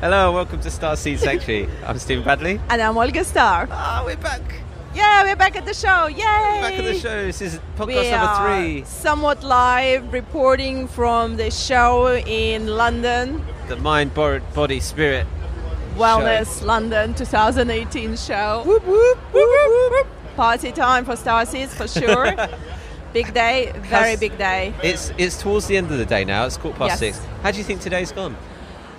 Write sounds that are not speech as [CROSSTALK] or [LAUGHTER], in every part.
Hello, welcome to Star Seed Sanctuary. I'm Stephen Badley. And I'm Olga Star. Ah, we're back. Yeah, we're back at the show. Yay! We're back at the show. This is podcast we number three. somewhat live, reporting from the show in London, The Mind, Bo- Body, Spirit. Wellness London 2018 show. Whoop, whoop, whoop, whoop, whoop. Party time for Star Seeds for sure. [LAUGHS] big day, very How's- big day. It's it's towards the end of the day now. It's quarter past Yes. six. How do you think today's gone?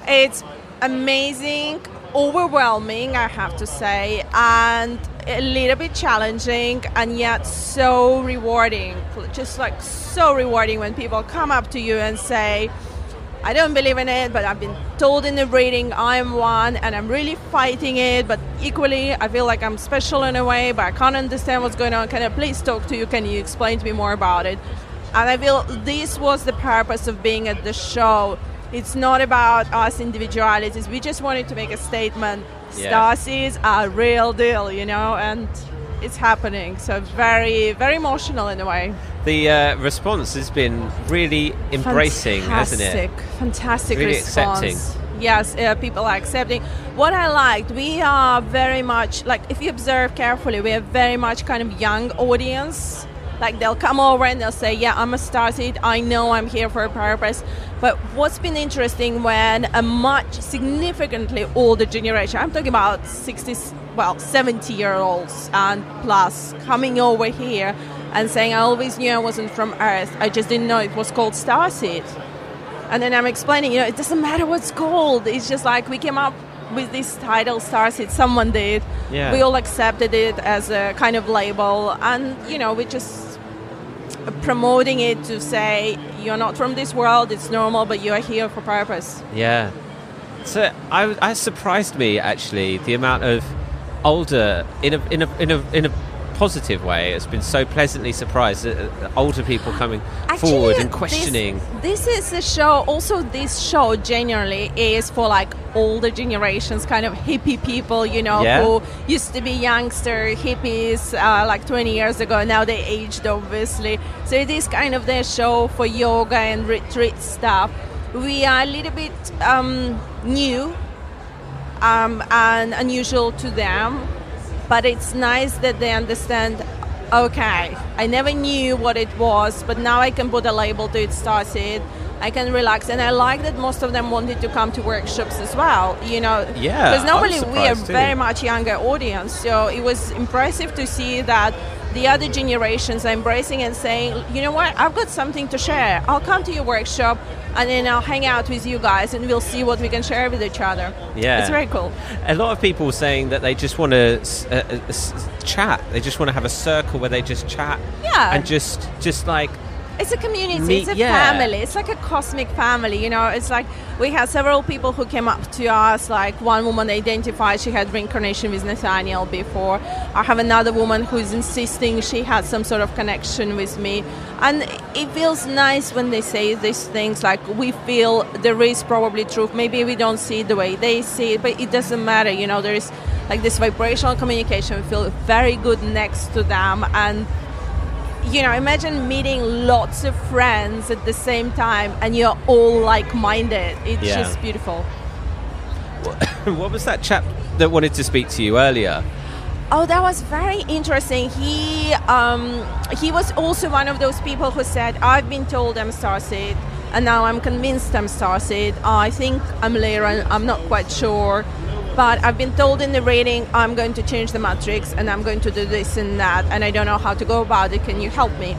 It's amazing, overwhelming, I have to say, and a little bit challenging, and yet so rewarding. Just like so rewarding when people come up to you and say, I don't believe in it, but I've been told in the reading I'm one and I'm really fighting it, but equally I feel like I'm special in a way, but I can't understand what's going on. Can I please talk to you? Can you explain to me more about it? And I feel this was the purpose of being at the show. It's not about us individualities. We just wanted to make a statement. Yeah. Are real deal, you know, and it's happening. So very, very emotional in a way. The uh, response has been really embracing, hasn't it? Fantastic, Fantastic Really response. accepting. Yes, uh, people are accepting. What I liked, we are very much like if you observe carefully, we are very much kind of young audience. Like they'll come over and they'll say, "Yeah, I'm a starseed. I know I'm here for a purpose." But what's been interesting when a much significantly older generation, I'm talking about 60, well, 70 year olds and plus, coming over here and saying, "I always knew I wasn't from Earth. I just didn't know it was called starseed." And then I'm explaining, you know, it doesn't matter what's called. It's just like we came up with this title, Starseed. Someone did. Yeah. We all accepted it as a kind of label, and you know, we just promoting it to say you're not from this world. It's normal, but you are here for purpose. Yeah. So I, I surprised me actually the amount of older in a in a in a in a positive way. It's been so pleasantly surprised that uh, older people coming forward and this- questioning. This, is a show. Also, this show generally is for like older generations, kind of hippie people, you know, Yeah. who used to be youngster hippies uh, like 20 years ago. Now they aged, obviously. So it is kind of their show for yoga and retreat stuff. We are a little bit um, new um, and unusual to them, but it's nice that they understand. Okay, I never knew what it was, but now I can put a label to it. Started. I can relax, and I like that most of them wanted to come to workshops as well. You know, Yeah, because normally we are too. very much younger audience, so it was impressive to see that the other generations are embracing and saying, you know what, I've got something to share. I'll come to your workshop, and then I'll hang out with you guys, and we'll see what we can share with each other. Yeah. it's very cool. A lot of people saying that they just want to uh, uh, chat. They just want to have a circle where they just chat. Yeah. And just just like It's a community. Me- it's a yeah. family. It's like a cosmic family. You know, it's like we had several people who came up to us. Like one woman identified she had reincarnation with Nathaniel before. I have another woman who's insisting she had some sort of connection with me, and it feels nice when they say these things. Like we feel there is probably truth. Maybe we don't see it the way they see it, but it doesn't matter. You know, there is like this vibrational communication. We feel very good next to them, and you know, imagine meeting lots of friends at the same time and you're all like minded. It's Yeah. just beautiful. [LAUGHS] what was that chap that wanted to speak to you earlier? Oh, that was very interesting. He um, he was also one of those people who said, "I've been told I'm starseed, and now I'm convinced I'm starseed. I think I'm Lyran. I'm not quite sure, but I've been told in the reading I'm going to change the matrix, and I'm going to do this and that, and I don't know how to go about it. Can you help me?"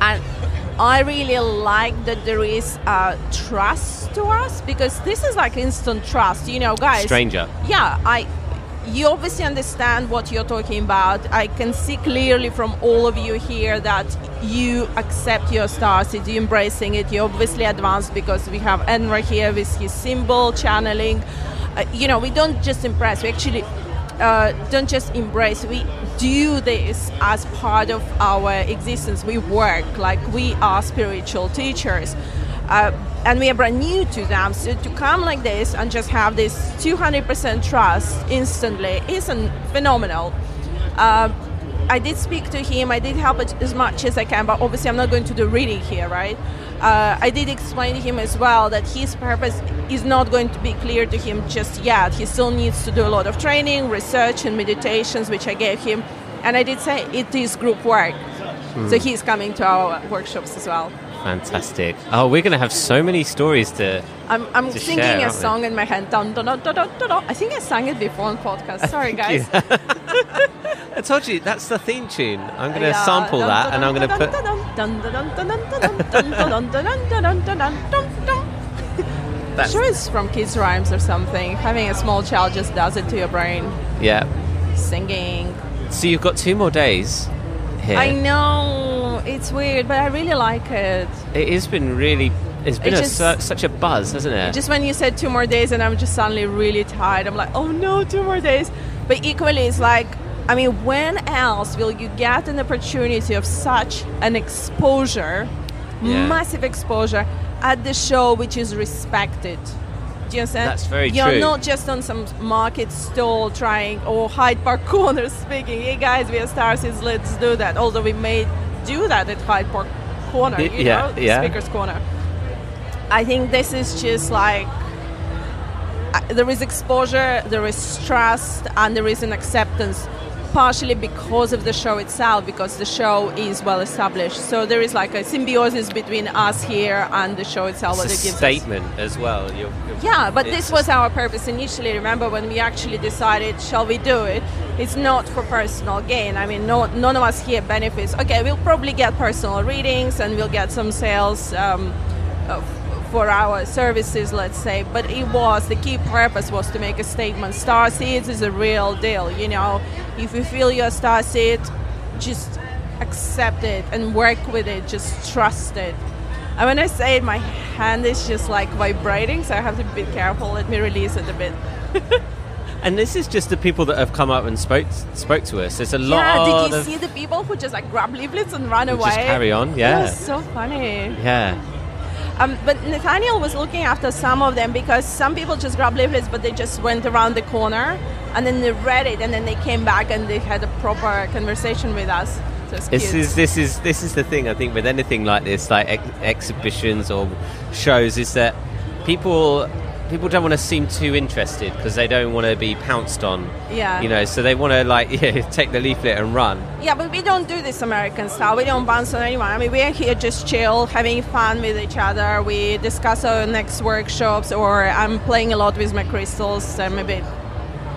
And I really like that there is uh, trust to us because this is like instant trust. You know, guys. Stranger. Yeah, I. You obviously understand what you're talking about. I can see clearly from all of you here that you accept your stars, you're embracing it. You're obviously advanced because we have Enra here with his symbol channeling. Uh, you know, we don't just impress, we actually uh, don't just embrace, we do this as part of our existence. We work like we are spiritual teachers. Uh, and we are brand new to them. So to come like this and just have this 200% trust instantly isn't phenomenal. Uh, I did speak to him. I did help as much as I can, but obviously I'm not going to do reading here, right? Uh, I did explain to him as well that his purpose is not going to be clear to him just yet. He still needs to do a lot of training, research, and meditations, which I gave him. And I did say it is group work. Hmm. So he's coming to our workshops as well. Fantastic. Oh, we're going to have so many stories to. I'm, I'm To singing share, a song in my head. Dun, dun, dun. I think I sang it before on podcast. [LAUGHS] Sorry, guys. [LAUGHS] I told you that's the theme tune. I'm going to yeah. sample that, and I'm going to put. [LAUGHS] That's... Sure, it's from kids' rhymes or something. Having a small child just does it to your brain. Yeah. Singing. So you've got two more days here. I know it's weird, but I really like it. It has been really it's been it just, a, such a buzz, hasn't it? Just when you said two more days, and I'm just suddenly really tired. I'm like, oh no, two more days. But equally, it's like I mean, when else will you get an opportunity of such an exposure, Yeah. massive exposure, at the show which is respected? Do you understand? That's very You're true. not just on some market stall trying or Hyde Park [LAUGHS] Corner speaking. Hey guys, we are stars. Let's do that. Although we may do that at Hyde Park Corner, you yeah, know, the yeah. speakers corner. I think this is just like uh, there is exposure, there is trust, and there is an acceptance, partially because of the show itself, because the show is well established. So there is like a symbiosis between us here and the show itself. it's it a us. statement as well. You're, you're- Yeah, but this was our purpose initially. Remember when we actually decided, shall we do it? It's not for personal gain. I mean, no, none of us here benefits. Okay, we'll probably get personal readings and we'll get some sales um, uh, for our services, let's say. But it was the key purpose was to make a statement. Star Seeds is a real deal. You know, if you feel you're a Star Seed, just accept it and work with it. Just trust it. And when I say it, my hand is just like vibrating, so I have to be careful. Let me release it a bit. [LAUGHS] And this is just the people that have come up and spoke spoke to us. There's a lot yeah, did you of see the people who just like grab leaflets and run away? just carry on, It yeah. was so funny. yeah. Um, but Nathaniel was looking after some of them because some people just grabbed leaflets, but they just went around the corner and then they read it and then they came back and they had a proper conversation with us. So This is this is this is the thing I think with anything like this, like ex- exhibitions or shows, is that people people don't want to seem too interested because they don't want to be pounced on. Yeah. You know, so they want to like [LAUGHS] yeah, take the leaflet and run. Yeah, but we don't do this American style. We don't bounce on anyone. I mean, we're here just chill, having fun with each other. We discuss our next workshops, or I'm playing a lot with my crystals. I'm a bit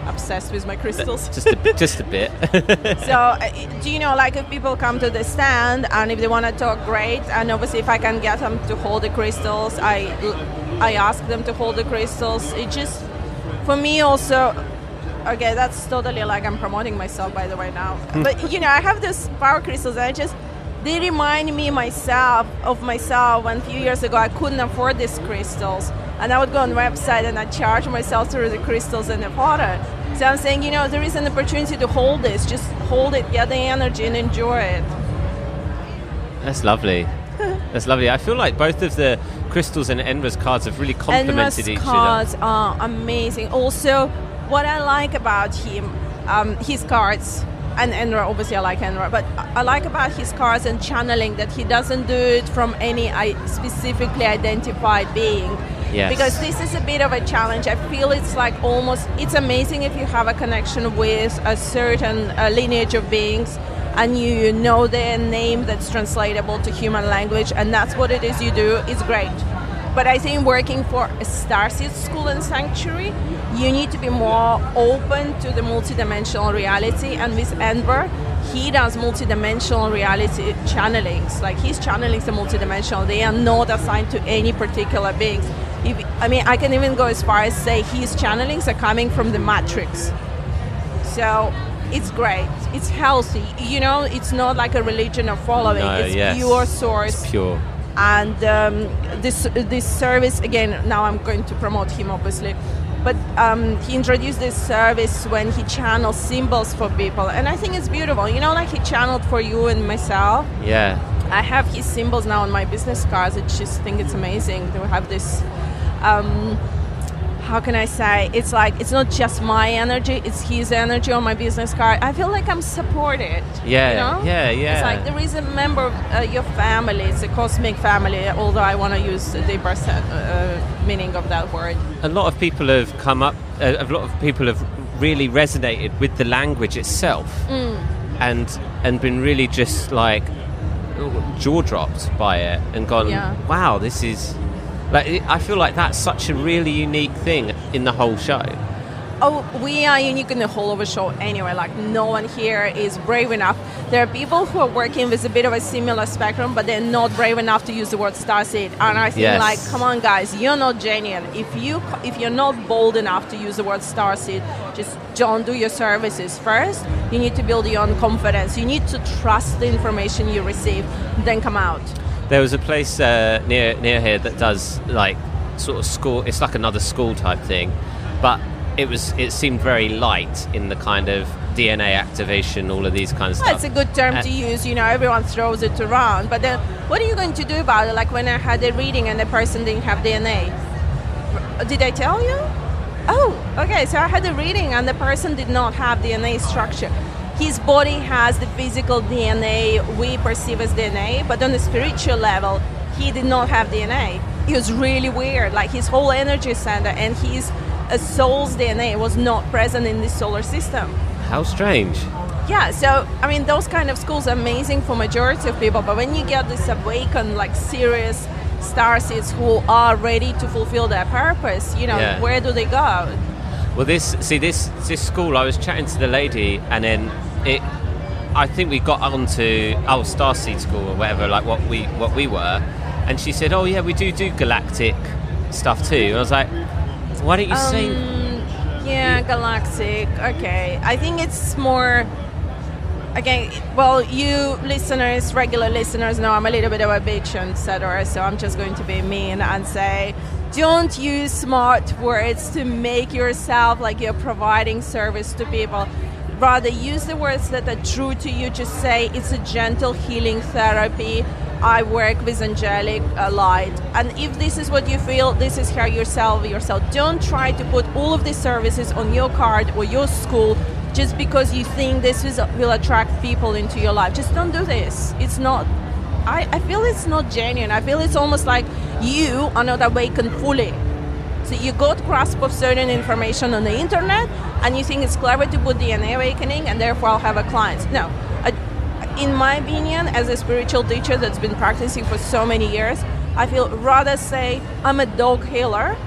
obsessed with my crystals. Just a, just a bit. [LAUGHS] so, uh, do you know, like if people come to the stand and if they want to talk, great. And obviously, if I can get them to hold the crystals, I I ask them to hold the crystals. It just, for me, also. Okay, that's totally like I'm promoting myself, by the way, now. Hmm. but you know, I have these power crystals, and I just they remind me myself of myself when a few years ago I couldn't afford these crystals, and I would go on the website and I charge myself through the crystals and the water. So I'm saying, you know, there is an opportunity to hold this. Just hold it, get the energy, and enjoy it. That's lovely. [LAUGHS] That's lovely. I feel like both of the crystals and Enra's cards have really complemented each cards other. Cards are amazing. Also, what I like about him, um, his cards, and Enra, obviously I like Enra, but I like about his cards and channeling that he doesn't do it from any specifically identified being. Yes. Because this is a bit of a challenge. I feel it's like almost, it's amazing if you have a connection with a certain uh, lineage of beings and you know the name that's translatable to human language and that's what it is you do, is great. But I think working for a Starseed school and sanctuary, you need to be more open to the multidimensional reality. And with Enra, he does multidimensional reality channelings. Like his channelings are multidimensional; they are not assigned to any particular beings. If, I mean, I can even go as far as say his channelings are coming from the Matrix. So it's great. It's healthy. You know, it's not like a religion of following. No, it's yes. pure source It's pure. and um, this this service again now i'm going to promote him obviously but um, he introduced this service when he channels symbols for people and i think it's beautiful you know like he channeled for you and myself Yeah. i have his symbols now on my business cards i just think it's amazing to have this um, how can I say? It's like it's not just my energy; it's his energy on my business card. I feel like I'm supported. Yeah, you know? yeah, yeah. It's like there is a member of uh, your family. It's a cosmic family. Although I want to use the deeper set, uh, meaning of that word. a lot of people have come up. Uh, a lot of people have really resonated with the language itself, Mm. and and been really just like jaw dropped by it, and gone, Yeah. "Wow, this is." Like, I feel like that's such a really unique thing in the whole show. Oh, we are unique in the whole of the show anyway. Like, no one here is brave enough. There are people who are working with a bit of a similar spectrum, but they're not brave enough to use the word starseed. And I think, Yes. like, come on, guys, you're not genuine. If you if you're not bold enough to use the word starseed, just don't do your services first. You need to build your own confidence. You need to trust the information you receive, then come out. There was a place uh, near near here that does like sort of school. It's like another school type thing, but it was it seemed very light in the kind of DNA activation, all of these kinds of Well, stuff. it's a good term Uh, to use. You know, everyone throws it around. But then, what are you going to do about it? Like when I had a reading and the person didn't have DNA. Did I tell you? Oh, okay. So I had a reading and the person did not have DNA structure. His body has the physical DNA we perceive as DNA, but on the spiritual level, he did not have DNA. It was really weird. Like his whole energy center and his uh, soul's DNA was not present in this solar system. How strange. Yeah, so I mean, those kind of schools are amazing for majority of people, but when you get this awakened, like serious starseeds who are ready to fulfill their purpose, you know, Yeah. where do they go? Well, this see this this school. I was chatting to the lady, and then it. I think we got onto oh Starseed School or whatever, like what we what we were, and she said, "Oh yeah, we do do galactic stuff too." And I was like, "Why don't you say?" Um, yeah, galactic. Okay, I think it's more. Again, well, you listeners, regular listeners, know I'm a little bit of a bitch and etc. So I'm just going to be mean and say, don't use smart words to make yourself like you're providing service to people. Rather, use the words that are true to you. Just say it's a gentle healing therapy. I work with angelic uh, light, and if this is what you feel, this is how you sell yourself. Don't try to put all of these services on your card or your school just because you think this is, will attract people into your life. Just don't do this. It's not. I, I feel it's not genuine. I feel it's almost like you are not awakened fully. So you got grasp of certain information on the internet, and you think it's clever to put DNA awakening, and therefore I'll have a client. No, I, in my opinion, as a spiritual teacher that's been practicing for so many years, I feel rather say I'm a dog healer,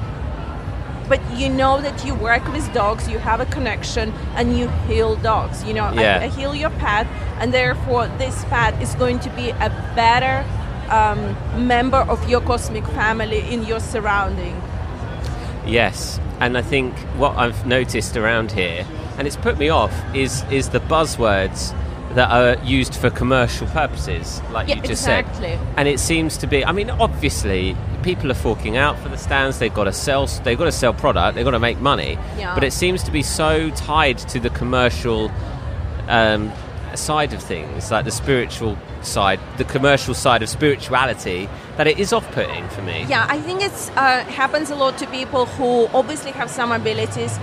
but you know that you work with dogs, you have a connection, and you heal dogs. You know, Yeah. I, I heal your pet, and therefore this pet is going to be a better um, member of your cosmic family in your surrounding. Yes, and I think what I've noticed around here, and it's put me off, is is the buzzwords that are used for commercial purposes, like Yeah, you just exactly. said. And it seems to be. I mean, obviously, people are forking out for the stands. They've got to sell. They've got to sell product. They've got to make money. Yeah. But it seems to be so tied to the commercial um, side of things, like the spiritual side, the commercial side of spirituality, that it is off-putting for me. Yeah, I think it uh, happens a lot to people who obviously have some abilities,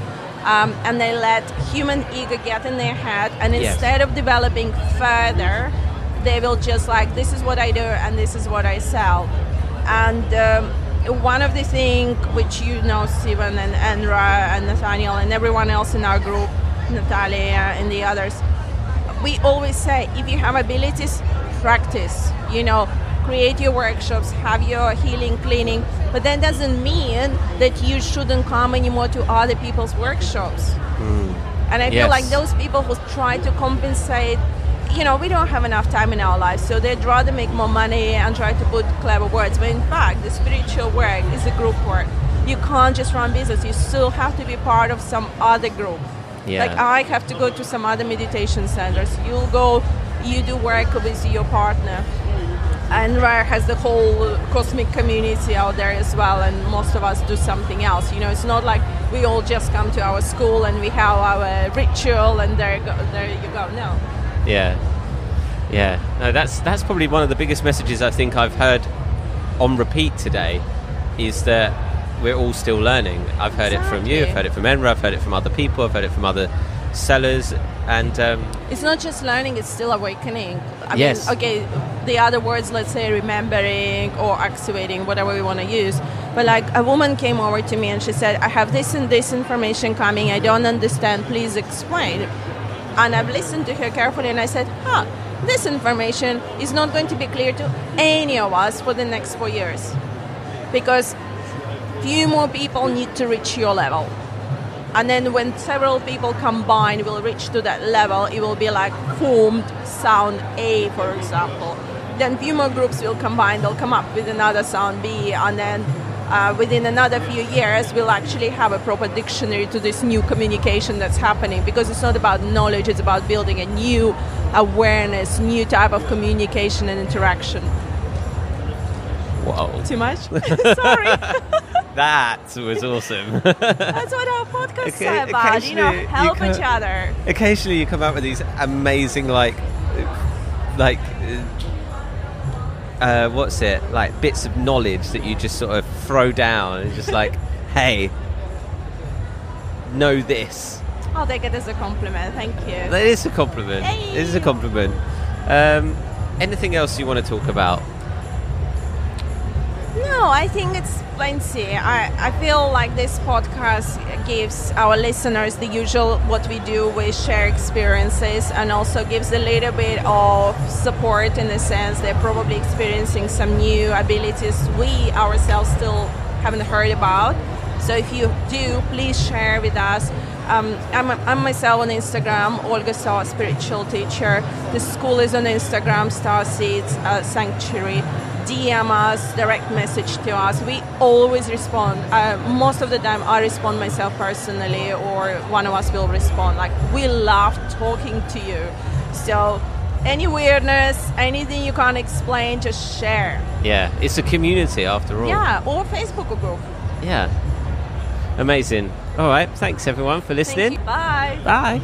um, and they let human ego get in their head, and Yes. instead of developing further, they will just like this is what I do and this is what I sell, and. Um, one of the things which you know, Steven and Enra and Nathaniel and everyone else in our group, Natalia and the others, we always say if you have abilities practice you know create your workshops have your healing cleaning. But that doesn't mean that you shouldn't come anymore to other people's workshops. And i feel like those people who try to compensate you know we don't have enough time in our lives so they'd rather make more money and try to put clever words but in fact the spiritual work is a group work you can't just run business you still have to be part of some other group Yeah. like I have to go to some other meditation centers. You'll go, you do work with your partner. Enra has the whole cosmic community out there as well, and most of us do something else. You know, it's not like we all just come to our school and we have our ritual and there, go, there you go. No. Yeah, yeah. No, that's that's probably one of the biggest messages I think I've heard on repeat today, is that we're all still learning. I've heard it from you. I've heard it from Enra. I've heard it from other people. I've heard it from other sellers. And um, It's not just learning; it's still awakening. I Yes. mean, okay, the other words, let's say remembering or activating, whatever we want to use. But like a woman came over to me and she said, "I have this and this information coming. I don't understand. Please explain." And I've listened to her carefully, and I said, "Huh." This information is not going to be clear to any of us for the next four years because few more people need to reach your level. And then when several people combined will reach to that level, it will be like formed sound A, for example. Then few more groups will combine, they'll come up with another sound B, and then uh, within another few years, we'll actually have a proper dictionary to this new communication that's happening because it's not about knowledge, it's about building a new awareness, new type of communication and interaction. whoa, Too much? [LAUGHS] Sorry. [LAUGHS] that was awesome. That's what our podcasts Okay, are about, you know, occasionally you help each other. Occasionally, you come out with these amazing, like, like. Uh, what's it like? Bits of knowledge that you just sort of throw down and just like, [LAUGHS] hey, know this. I'll take it as a compliment. Thank you. That is a compliment. Hey. It is a compliment. Um, anything else you want to talk about? No, I think it's plenty. I, I feel like this podcast gives our listeners the usual what we do. We share experiences and also gives a little bit of support in the sense they're probably experiencing some new abilities we ourselves still haven't heard about. So if you do, please share with us. Um, I'm, I'm myself on Instagram, Olga Star, spiritual teacher. The school is on Instagram, Star Seeds uh, Sanctuary. DM us, direct message to us. We always respond. Uh, most of the time, I respond myself personally, or one of us will respond. Like we love talking to you. So any weirdness, anything you can't explain, just share. Yeah, it's a community after all. Yeah, or Facebook group. Yeah. Amazing. All right. Thanks everyone for Thank listening. you. Bye. Bye.